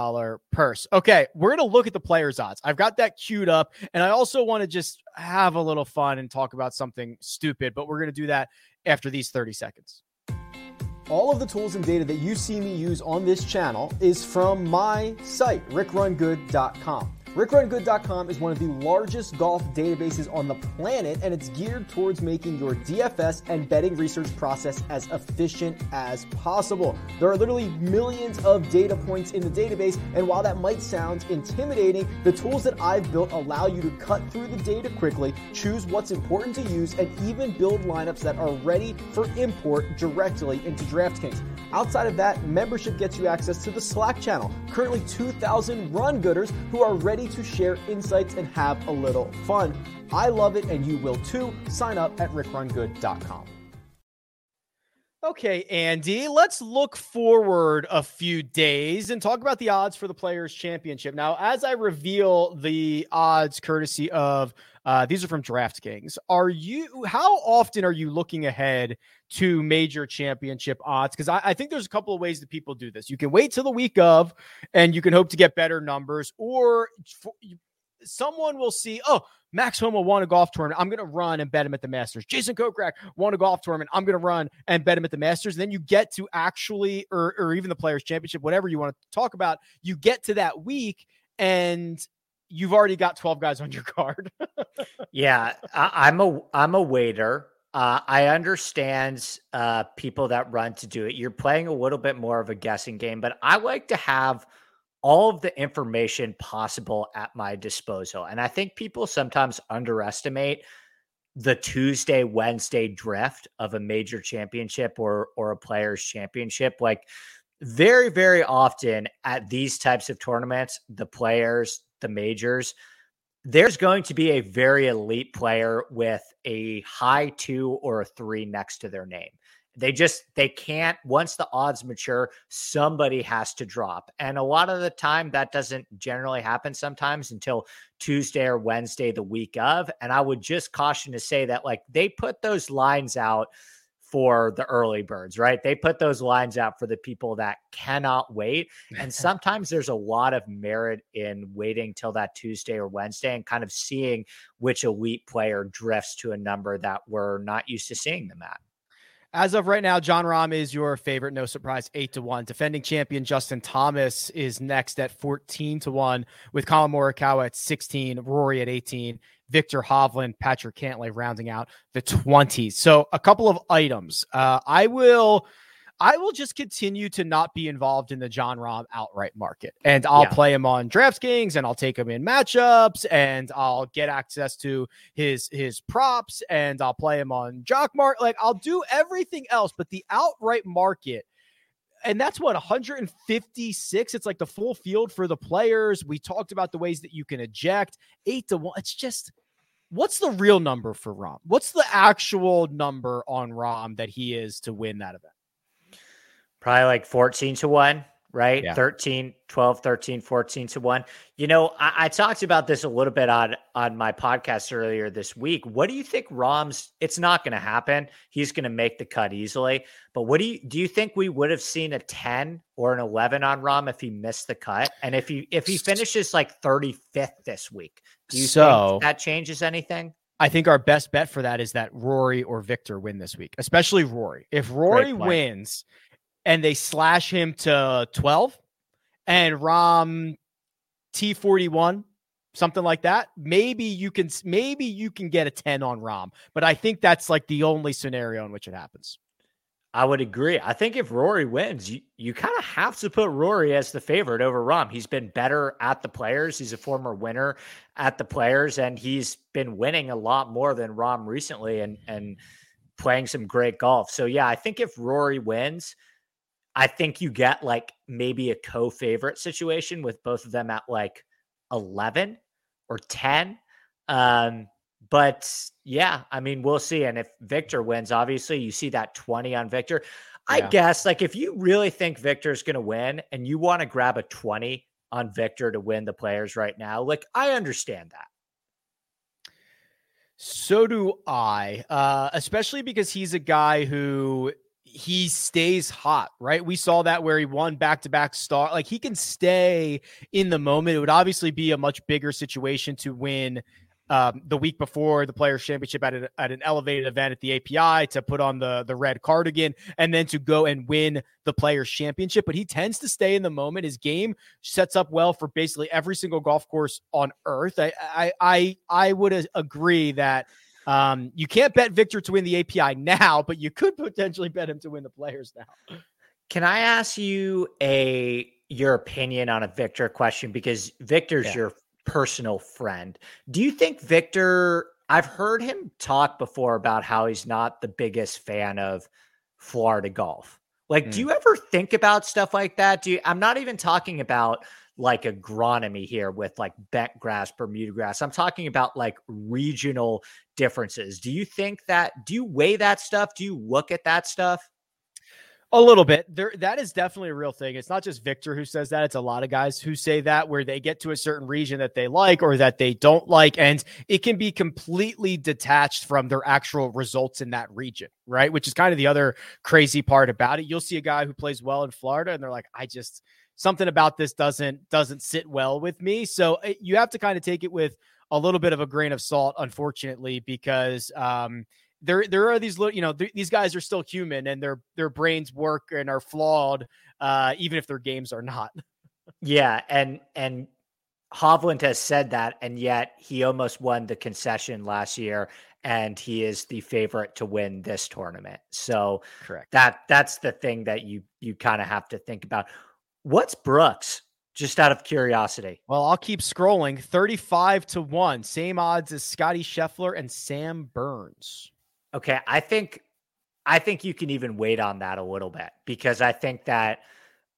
purse. Okay. We're going to look at the players' odds. I've got that queued up. And I also want to just have a little fun and talk about something stupid, but we're going to do that after these 30 seconds. All of the tools and data that you see me use on this channel is from my site, rickrungood.com. RickRunGood.com is one of the largest golf databases on the planet, and it's geared towards making your DFS and betting research process as efficient as possible. There are literally millions of data points in the database, and while that might sound intimidating, the tools that I've built allow you to cut through the data quickly, choose what's important to use, and even build lineups that are ready for import directly into DraftKings. Outside of that, membership gets you access to the Slack channel, currently 2,000 run gooders who are ready to share insights and have a little fun. I love it and you will too. Sign up at rickrungood.com. Okay, Andy, let's look forward a few days and talk about the odds for the Players' Championship. Now, as I reveal the odds courtesy of uh, these are from DraftKings. Are you how often are you looking ahead to major championship odds? Because I, I, think there's a couple of ways that people do this. You can wait till the week of, and you can hope to get better numbers, or for, someone will see, oh, Max Homa won a golf tournament. I'm going to run and bet him at the Masters. Jason Kokrak won a golf tournament. I'm going to run and bet him at the Masters. And then you get to actually, or, or even the Players Championship, whatever you want to talk about, you get to that week and you've already got 12 guys on your card. yeah, I, am a I'm a waiter. Uh, I understand uh, people that run to do it. You're playing a little bit more of a guessing game, but I like to have all of the information possible at my disposal. And I think people sometimes underestimate the Tuesday, Wednesday drift of a major championship or or a players championship. Like very, very often at these types of tournaments, the players, the majors, there's going to be a very elite player with a high two or a three next to their name. They just they can't once the odds mature, somebody has to drop. And a lot of the time that doesn't generally happen sometimes until Tuesday or Wednesday the week of. And I would just caution to say that like they put those lines out for the early birds, right? They put those lines out for the people that cannot wait. And sometimes there's a lot of merit in waiting till that Tuesday or Wednesday and kind of seeing which elite player drifts to a number that we're not used to seeing them at. As of right now, Jon Rahm is your favorite. No surprise, eight to one. Defending champion Justin Thomas is next at 14 to one, with Collin Morikawa at 16, Rory at 18, Viktor Hovland, Patrick Cantlay rounding out the 20s. So a couple of items. Uh, I will. I will just continue to not be involved in the Jon Rahm outright market. And I'll yeah. play him on DraftKings and I'll take him in matchups and I'll get access to his his props and I'll play him on Jockmark. Like I'll do everything else, but the outright market and that's what 156 it's like the full field for the players. We talked about the ways that you can eject. Eight to one it's just what's the real number for Rahm? What's the actual number on Rahm that he is to win that event? Probably like 14 to 1 right? Yeah. 13, 12, 13, 14 to 1. You know, I, I, talked about this a little bit on on my podcast earlier this week. What do you think Rahm's it's not going to happen. He's going to make the cut easily. But what do you do you think we would have seen a 10 or an 11 on Rahm if he missed the cut? And if he if he finishes like 35th this week, do you so, think that changes anything? I think our best bet for that is that Rory or Viktor win this week, especially Rory. If Rory wins, and they slash him to 12 and Rahm T41 something like that maybe you can maybe you can get a 10 on Rahm but I think that's like the only scenario in which it happens I would agree. I think if Rory wins, you, you kind of have to put Rory as the favorite over Rahm. He's been better at the players. He's a former winner at the players, and he's been winning a lot more than Rahm recently and and playing some great golf. So yeah, I think if Rory wins, I think you get like maybe a co favorite situation with both of them at like 11 or 10. Um, but yeah, I mean, we'll see. And if Viktor wins, obviously you see that 20 on Viktor. I yeah. guess like if you really think Viktor's going to win and you want to grab a 20 on Viktor to win the players right now, like I understand that. So do I, uh, especially because he's a guy who he stays hot, right? We saw that where he won back to back star. Like he can stay in the moment. It would obviously be a much bigger situation to win um, the week before the Players Championship at, at an elevated event at the API to put on the the red cardigan and then to go and win the Players Championship. But he tends to stay in the moment. His game sets up well for basically every single golf course on earth. I I I, I would agree that. Um, you can't bet Viktor to win the API now, but you could potentially bet him to win the players now. Can I ask you a your opinion on a Viktor question because Viktor's yeah. your personal friend. Do you think Viktor I've heard him talk before about how he's not the biggest fan of Florida golf. Like, mm. do you ever think about stuff like that? Do you? I'm not even talking about like agronomy here with like bent grass, Bermuda grass. I'm talking about like regional differences. Do you think that? Do you weigh that stuff? Do you look at that stuff? A little bit. There that is definitely a real thing. It's not just Viktor who says that. It's a lot of guys who say that where they get to a certain region that they like or that they don't like and it can be completely detached from their actual results in that region, right? Which is kind of the other crazy part about it. You'll see a guy who plays well in Florida and they're like, "I just something about this doesn't doesn't sit well with me." So eh, you have to kind of take it with a little bit of a grain of salt unfortunately because um there there are these little you know th- these guys are still human and their their brains work and are flawed uh even if their games are not. Yeah and and Hovland has said that and yet he almost won the concession last year and he is the favorite to win this tournament. So correct. that that's the thing that you you kind of have to think about what's Brooks just out of curiosity. Well, I'll keep scrolling. 35 to 1. Same odds as Scotty Scheffler and Sam Burns. Okay, I think I think you can even wait on that a little bit because I think that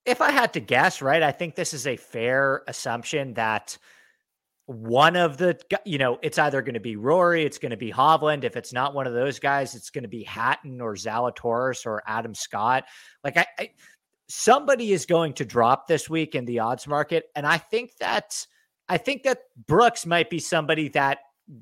if I had to guess, right, I think this is a fair assumption that one of the you know it's either going to be Rory, it's going to be Hovland. If it's not one of those guys, it's going to be Hatton or Zalatoris or Adam Scott. Like I, I somebody is going to drop this week in the odds market, and I think that I think that Brooks might be somebody that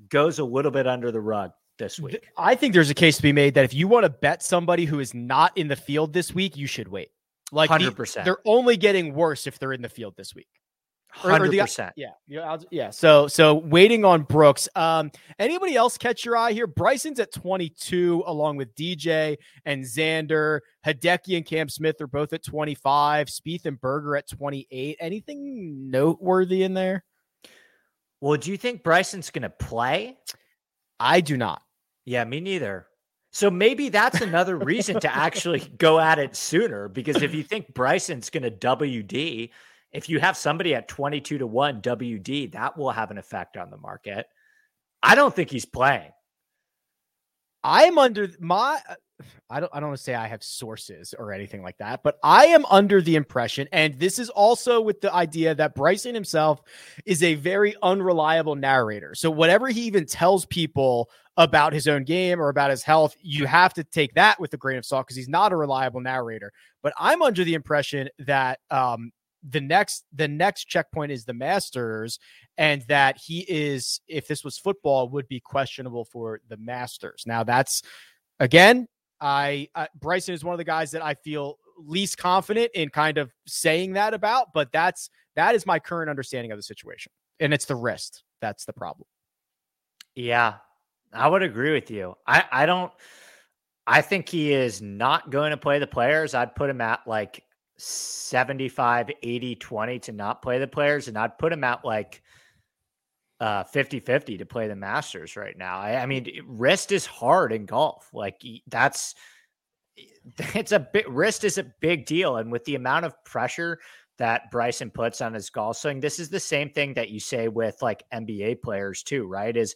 goes a little bit under the rug this week. I think there's a case to be made that if you want to bet somebody who is not in the field this week, you should wait. Like 100%. The, they're only getting worse if they're in the field this week. Hundred percent. Yeah, yeah, yeah. So, so waiting on Brooks. Um, anybody else catch your eye here? Bryson's at twenty two, along with DJ and Xander. Hideki and Cam Smith are both at twenty five. Spieth and Berger at twenty eight. Anything noteworthy in there? Well, do you think Bryson's going to play? I do not. Yeah, me neither. So maybe that's another reason to actually go at it sooner because if you think Bryson's going to WD, if you have somebody at 22 to 1 WD, that will have an effect on the market. I don't think he's playing. I am under my I don't I don't want to say I have sources or anything like that, but I am under the impression, and this is also with the idea that Bryson himself is a very unreliable narrator. So whatever he even tells people about his own game or about his health, you have to take that with a grain of salt because he's not a reliable narrator. But I'm under the impression that um, the next the next checkpoint is the Masters, and that he is, if this was football, would be questionable for the Masters. Now that's again I uh, Bryson is one of the guys that I feel least confident in kind of saying that about, but that's that is my current understanding of the situation, and it's the wrist that's the problem. Yeah, I would agree with you. I I don't. I think he is not going to play the players. I'd put him at like 75, 80, 20 to not play the players, and I'd put him at like uh 50 50 to play the Masters right now. I, I mean, wrist is hard in golf. Like that's it's a bit wrist is a big deal. And with the amount of pressure that Bryson puts on his golf swing, this is the same thing that you say with like NBA players too, right? Is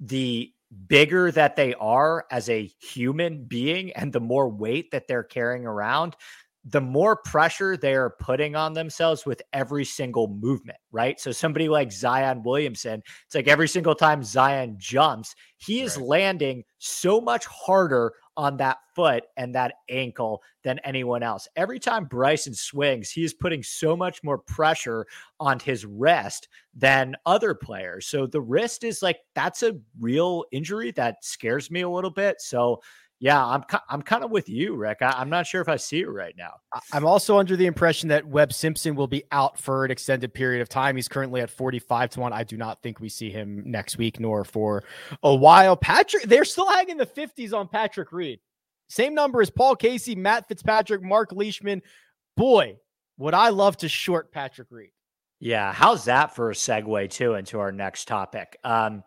the bigger that they are as a human being and the more weight that they're carrying around, the more pressure they are putting on themselves with every single movement, right? So somebody like Zion Williamson, it's like every single time Zion jumps, he is right. landing so much harder on that foot and that ankle than anyone else. Every time Bryson swings, he is putting so much more pressure on his wrist than other players. So the wrist is like that's a real injury that scares me a little bit. So yeah, I'm I'm kind of with you, Rick. I, am not sure if I see it right now. I'm also under the impression that Webb Simpson will be out for an extended period of time. He's currently at 45 to one. I do not think we see him next week nor for a while. Patrick, they're still hanging the 50s on Patrick Reed. Same number as Paul Casey, Matt Fitzpatrick, Mark Leishman. Boy, would I love to short Patrick Reed. Yeah, how's that for a segue too into our next topic? Um,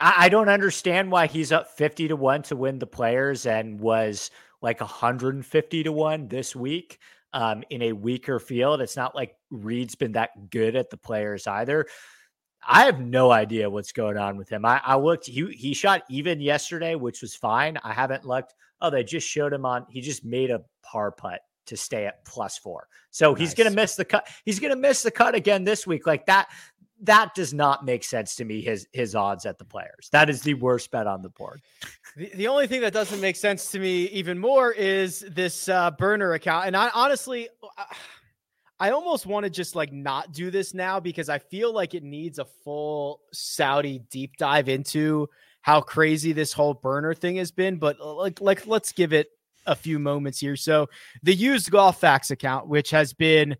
I, I don't understand why he's up 50 to 1 to win the players and was like 150 to 1 this week um, in a weaker field. It's not like Reed's been that good at the players either. I have no idea what's going on with him. I, I, looked, he he shot even yesterday, which was fine. I haven't looked. Oh, they just showed him on, he just made a par putt to stay at plus four. So nice. he's gonna miss the cut. He's gonna miss the cut again this week. Like that, that does not make sense to me. His his odds at the players. That is the worst bet on the board. The, the only thing that doesn't make sense to me even more is this uh, burner account. And I honestly, I almost want to just like not do this now because I feel like it needs a full Saudi deep dive into how crazy this whole burner thing has been. But uh, like like let's give it a few moments here. So the used golf facts account, which has been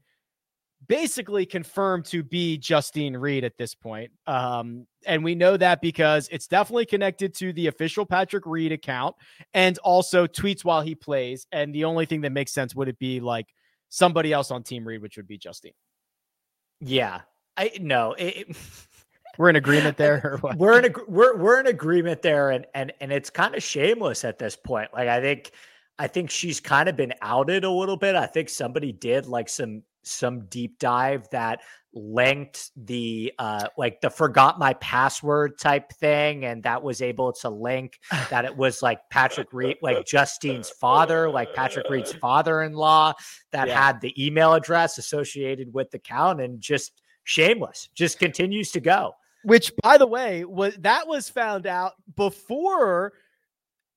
basically confirmed to be Justine Reed at this point. Um, and we know that because it's definitely connected to the official Patrick Reed account and also tweets while he plays. And the only thing that makes sense would it be like somebody else on Team Reed, which would be Justine. Yeah, I no. It, we're in agreement there. we're in a, we're we're in agreement there, and and and it's kind of shameless at this point. Like I think I think she's kind of been outed a little bit. I think somebody did like some some deep dive that linked the uh like the forgot my password type thing and that was able to link that it was like Patrick Reed like Justine's father like Patrick Reed's father-in-law that yeah. had the email address associated with the account and just shameless just continues to go which by the way was that was found out before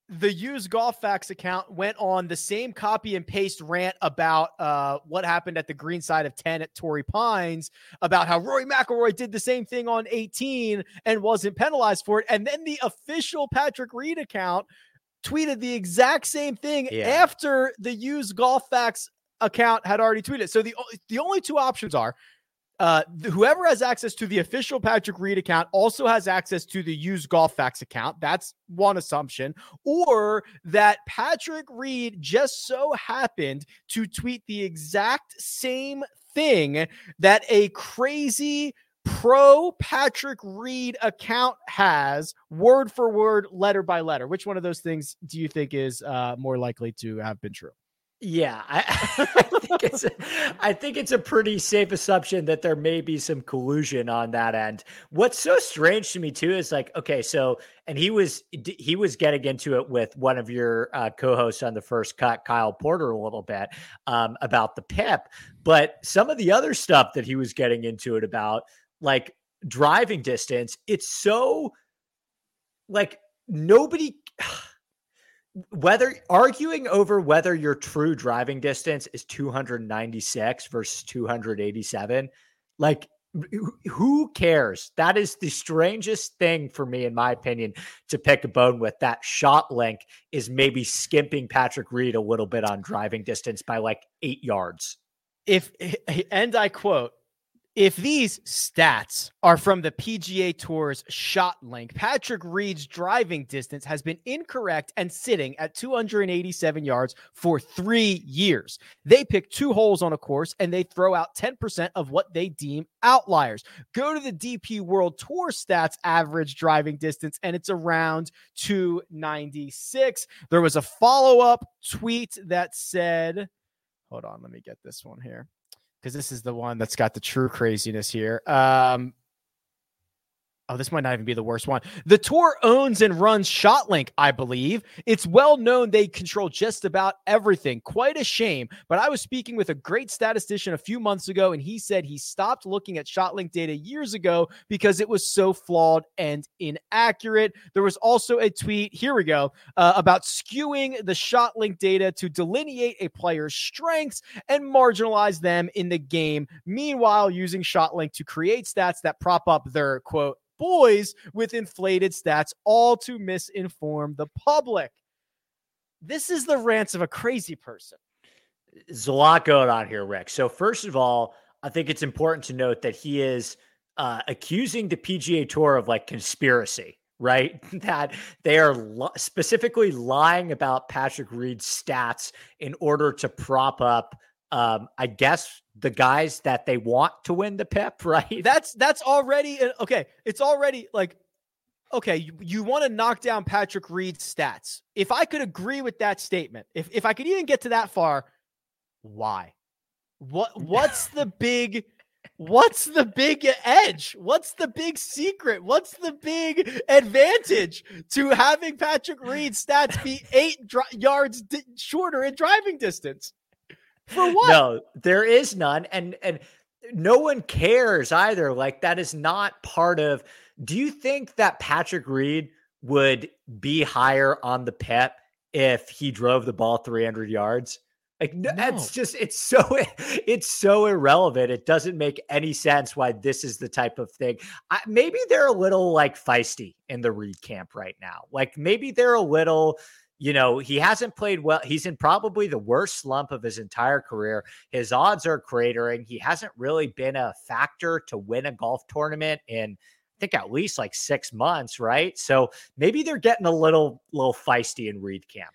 the used golf facts account went on the same copy and paste rant about uh, what happened at the green side of 10 at Torrey Pines about how Rory McIlroy did the same thing on 18 and wasn't penalized for it. And then the official Patrick Reed account tweeted the exact same thing yeah. after the used golf facts account had already tweeted. So the the only two options are uh, whoever has access to the official Patrick Reed account also has access to the used golf facts account. That's one assumption. Or that Patrick Reed just so happened to tweet the exact same thing that a crazy pro Patrick Reed account has word for word, letter by letter. Which one of those things do you think is uh, more likely to have been true? Yeah, I, think it's a, I think it's a pretty safe assumption that there may be some collusion on that end. What's so strange to me too is like, okay, so and he was he was getting into it with one of your uh, co-hosts on the first cut, Kyle Porter, a little bit um, about the PIP, but some of the other stuff that he was getting into it about, like driving distance, it's so like nobody whether arguing over whether your true driving distance is 296 versus 287 like who cares? That is the strangest thing for me in my opinion to pick a bone with. That ShotLink is maybe skimping patrick reed a little bit on driving distance by like eight yards. If and i quote if these stats are from the PGA Tour's ShotLink, Patrick Reed's driving distance has been incorrect and sitting at 287 yards for three years. They pick two holes on a course and they throw out 10% of what they deem outliers. Go to the DP World Tour stats average driving distance and it's around 296. There was a follow up tweet that said, hold on, let me get this one here because this is the one that's got the true craziness here. Um, Oh, this might not even be the worst one. The tour owns and runs ShotLink, I believe. It's well known they control just about everything. Quite a shame. But I was speaking with a great statistician a few months ago, and he said he stopped looking at ShotLink data years ago because it was so flawed and inaccurate. There was also a tweet, here we go, uh, about skewing the ShotLink data to delineate a player's strengths and marginalize them in the game. Meanwhile, using ShotLink to create stats that prop up their quote, boys with inflated stats, all to misinform the public. This is the rants of a crazy person. There's a lot going on here, Rick. So, first of all, I think it's important to note that he is uh, accusing the PGA Tour of like conspiracy, right? that they are specifically lying about Patrick Reed's stats in order to prop up um, I guess the guys that they want to win the PIP, right? That's that's already okay. It's already like okay, you, you want to knock down Patrick Reed's stats. If I could agree with that statement, if if I could even get to that far, why? What what's the big what's the big edge? What's the big secret? What's the big advantage to having Patrick Reed's stats be 8 dri- yards di- shorter in driving distance? For what? No, there is none. And and no one cares either. Like that is not part of do you think that Patrick Reed would be higher on the pep if he drove the ball 300 yards? Like no. that's just it's so it's so irrelevant. It doesn't make any sense why this is the type of thing. I, maybe they're a little like feisty in the Reed camp right now. Like maybe they're a little you know, he hasn't played well. He's in probably the worst slump of his entire career. His odds are cratering. He hasn't really been a factor to win a golf tournament in I think at least like 6 months, right? So maybe they're getting a little little feisty in Reed camp.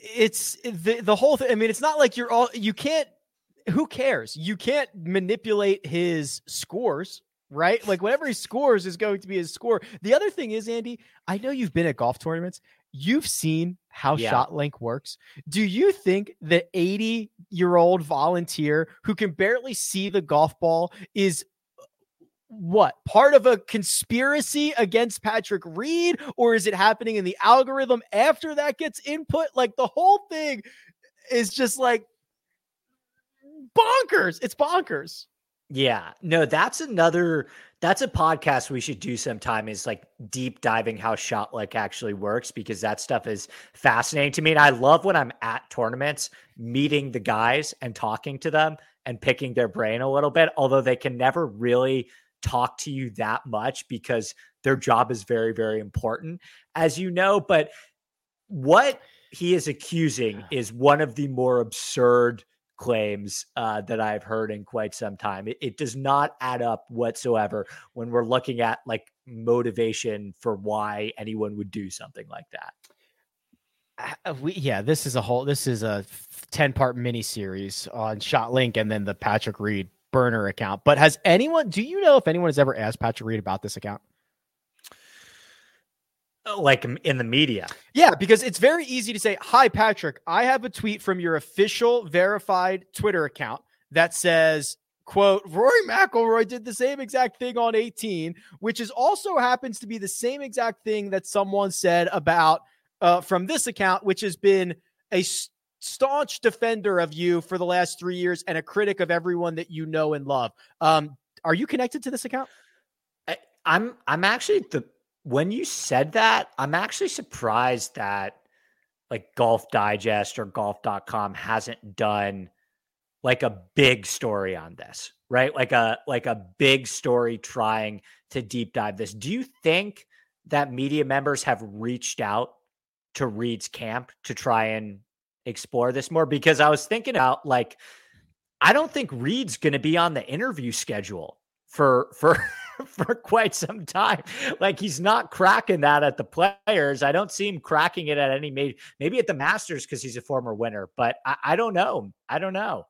It's the the whole thing. I mean, it's not like you're all you can't who cares? You can't manipulate his scores right? Like whatever he scores is going to be his score. The other thing is, Andy, I know you've been at golf tournaments. You've seen how yeah. ShotLink works. Do you think the 80 year old volunteer who can barely see the golf ball is what part of a conspiracy against Patrick Reed, or is it happening in the algorithm after that gets input? Like the whole thing is just like bonkers. It's bonkers. Yeah, no, that's another that's a podcast we should do sometime is like deep diving how ShotLink actually works because that stuff is fascinating to me. And I love when I'm at tournaments meeting the guys and talking to them and picking their brain a little bit, although they can never really talk to you that much because their job is very, very important, as you know. But what he is accusing is one of the more absurd claims uh, that I've heard in quite some time. It, it, does not add up whatsoever when we're looking at like motivation for why anyone would do something like that. Uh, we, yeah, this is a whole. This is a ten part mini series on ShotLink and then the Patrick Reed burner account. But has anyone? Do you know if anyone has ever asked Patrick Reed about this account? Uh, like in the media. Yeah, because it's very easy to say, Hi, Patrick, I have a tweet from your official verified Twitter account that says, quote, Rory McIlroy did the same exact thing on 18, which is also happens to be the same exact thing that someone said about uh, from this account, which has been a staunch defender of you for the last three years and a critic of everyone that you know and love. Um, are you connected to this account? I, I'm I'm actually the when you said that, I'm actually surprised that like Golf Digest or golf.com hasn't done like a big story on this, right? Like a like a big story trying to deep dive this. Do you think that media members have reached out to Reed's camp to try and explore this more? Because I was thinking about like I don't think Reed's going to be on the interview schedule for for for quite some time. Like he's not cracking that at the players. I don't see him cracking it at any maybe maybe at the Masters because he's a former winner, but I, I don't know. I don't know.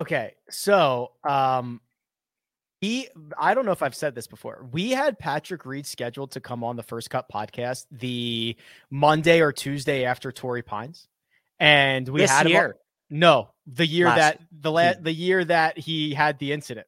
Okay, so um he I don't know if I've said this before. We had Patrick Reed scheduled to come on the First Cut podcast the Monday or Tuesday after Torrey Pines. And we this had year. Him, no, the year Last, that the la- the year that he had the incident.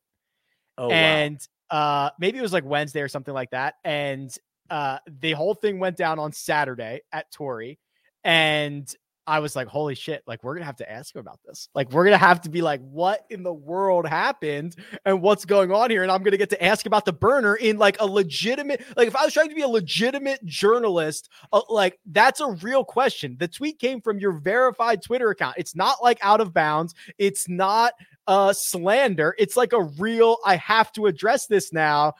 Oh, and wow. uh, maybe it was like Wednesday or something like that, and uh, the whole thing went down on Saturday at Torrey, and I was like, holy shit, like we're gonna have to ask him about this. Like we're gonna have to be like, what in the world happened and what's going on here? And I'm gonna get to ask about the burner in like a legitimate, like if I was trying to be a legitimate journalist, uh, like that's a real question. The tweet came from your verified Twitter account. It's not like out of bounds. It's not uh slander. It's like a real, I have to address this now.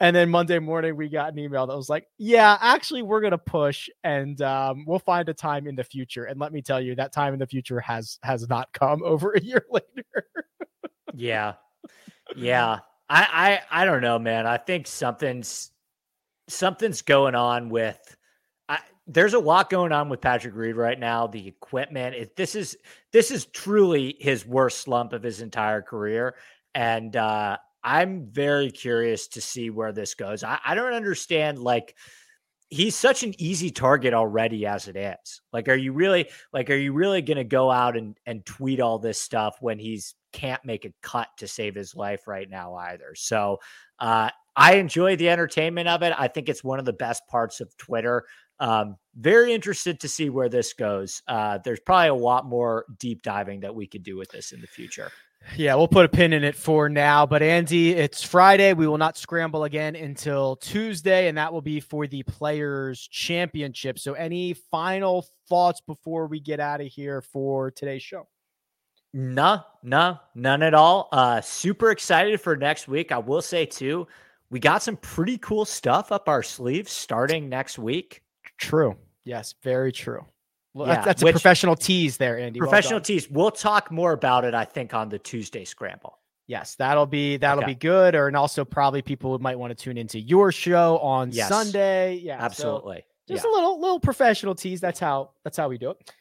And then Monday morning, we got an email that was like, "Yeah, actually, we're gonna push, and um, we'll find a time in the future." And let me tell you, that time in the future has has not come over a year later. yeah, yeah. I, I I don't know, man. I think something's something's going on with. I, there's a lot going on with Patrick Reed right now. The equipment. It, this is this is truly his worst slump of his entire career, and uh, I'm very curious to see where this goes. I, I don't understand like he's such an easy target already as it is. Like, are you really like are you really gonna go out and, and tweet all this stuff when he's can't make a cut to save his life right now either? So uh I enjoy the entertainment of it. I think it's one of the best parts of Twitter. Um, very interested to see where this goes. Uh, there's probably a lot more deep diving that we could do with this in the future. Yeah, we'll put a pin in it for now. But Andy, it's Friday. We will not scramble again until Tuesday, and that will be for the Players Championship. So, any final thoughts before we get out of here for today's show? No, no, none at all. Uh, super excited for next week. I will say too, we got some pretty cool stuff up our sleeves starting next week. True. Yes, very true. Well, yeah, that's, a which, professional tease there, Andy. Professional well tease. We'll talk more about it, I think, on the Tuesday scramble. Yes, that'll be that'll okay. be good. Or and also probably people might want to tune into your show on yes. Sunday. Yeah, absolutely. So just yeah. a little little professional tease. That's how that's how we do it.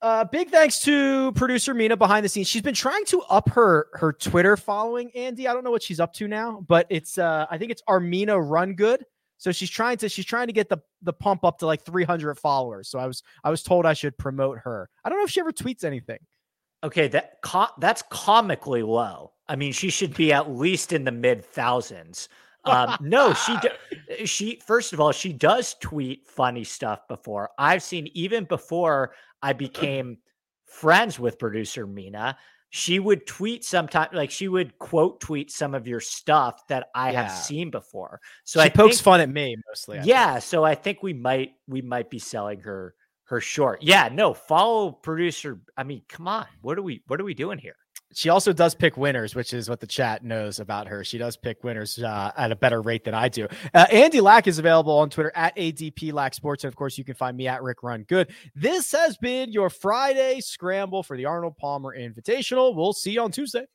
Uh, big thanks to producer Mina behind the scenes. She's been trying to up her her Twitter following. Andy, I don't know what she's up to now, but it's uh, I think it's Armina Run Good. So she's trying to she's trying to get the the pump up to like 300 followers. So I was I was told I should promote her. I don't know if she ever tweets anything. Okay, that co- that's comically low. I mean, she should be at least in the mid thousands. Um, no, she do- she first of all she does tweet funny stuff before. I've seen even before I became friends with producer Mina she would tweet sometimes like she would quote tweet some of your stuff that I yeah. have seen before. So she I pokes think, fun at me mostly. I yeah, think. so I think we might we might be selling her her short. Yeah, no, follow producer. I mean, come on. What are we what are we doing here? She also does pick winners, which is what the chat knows about her. She does pick winners uh, at a better rate than I do. Uh, Andy Lack is available on Twitter at ADP Lack Sports. And of course, you can find me at Rick Run Good. This has been your Friday scramble for the Arnold Palmer Invitational. We'll see you on Tuesday.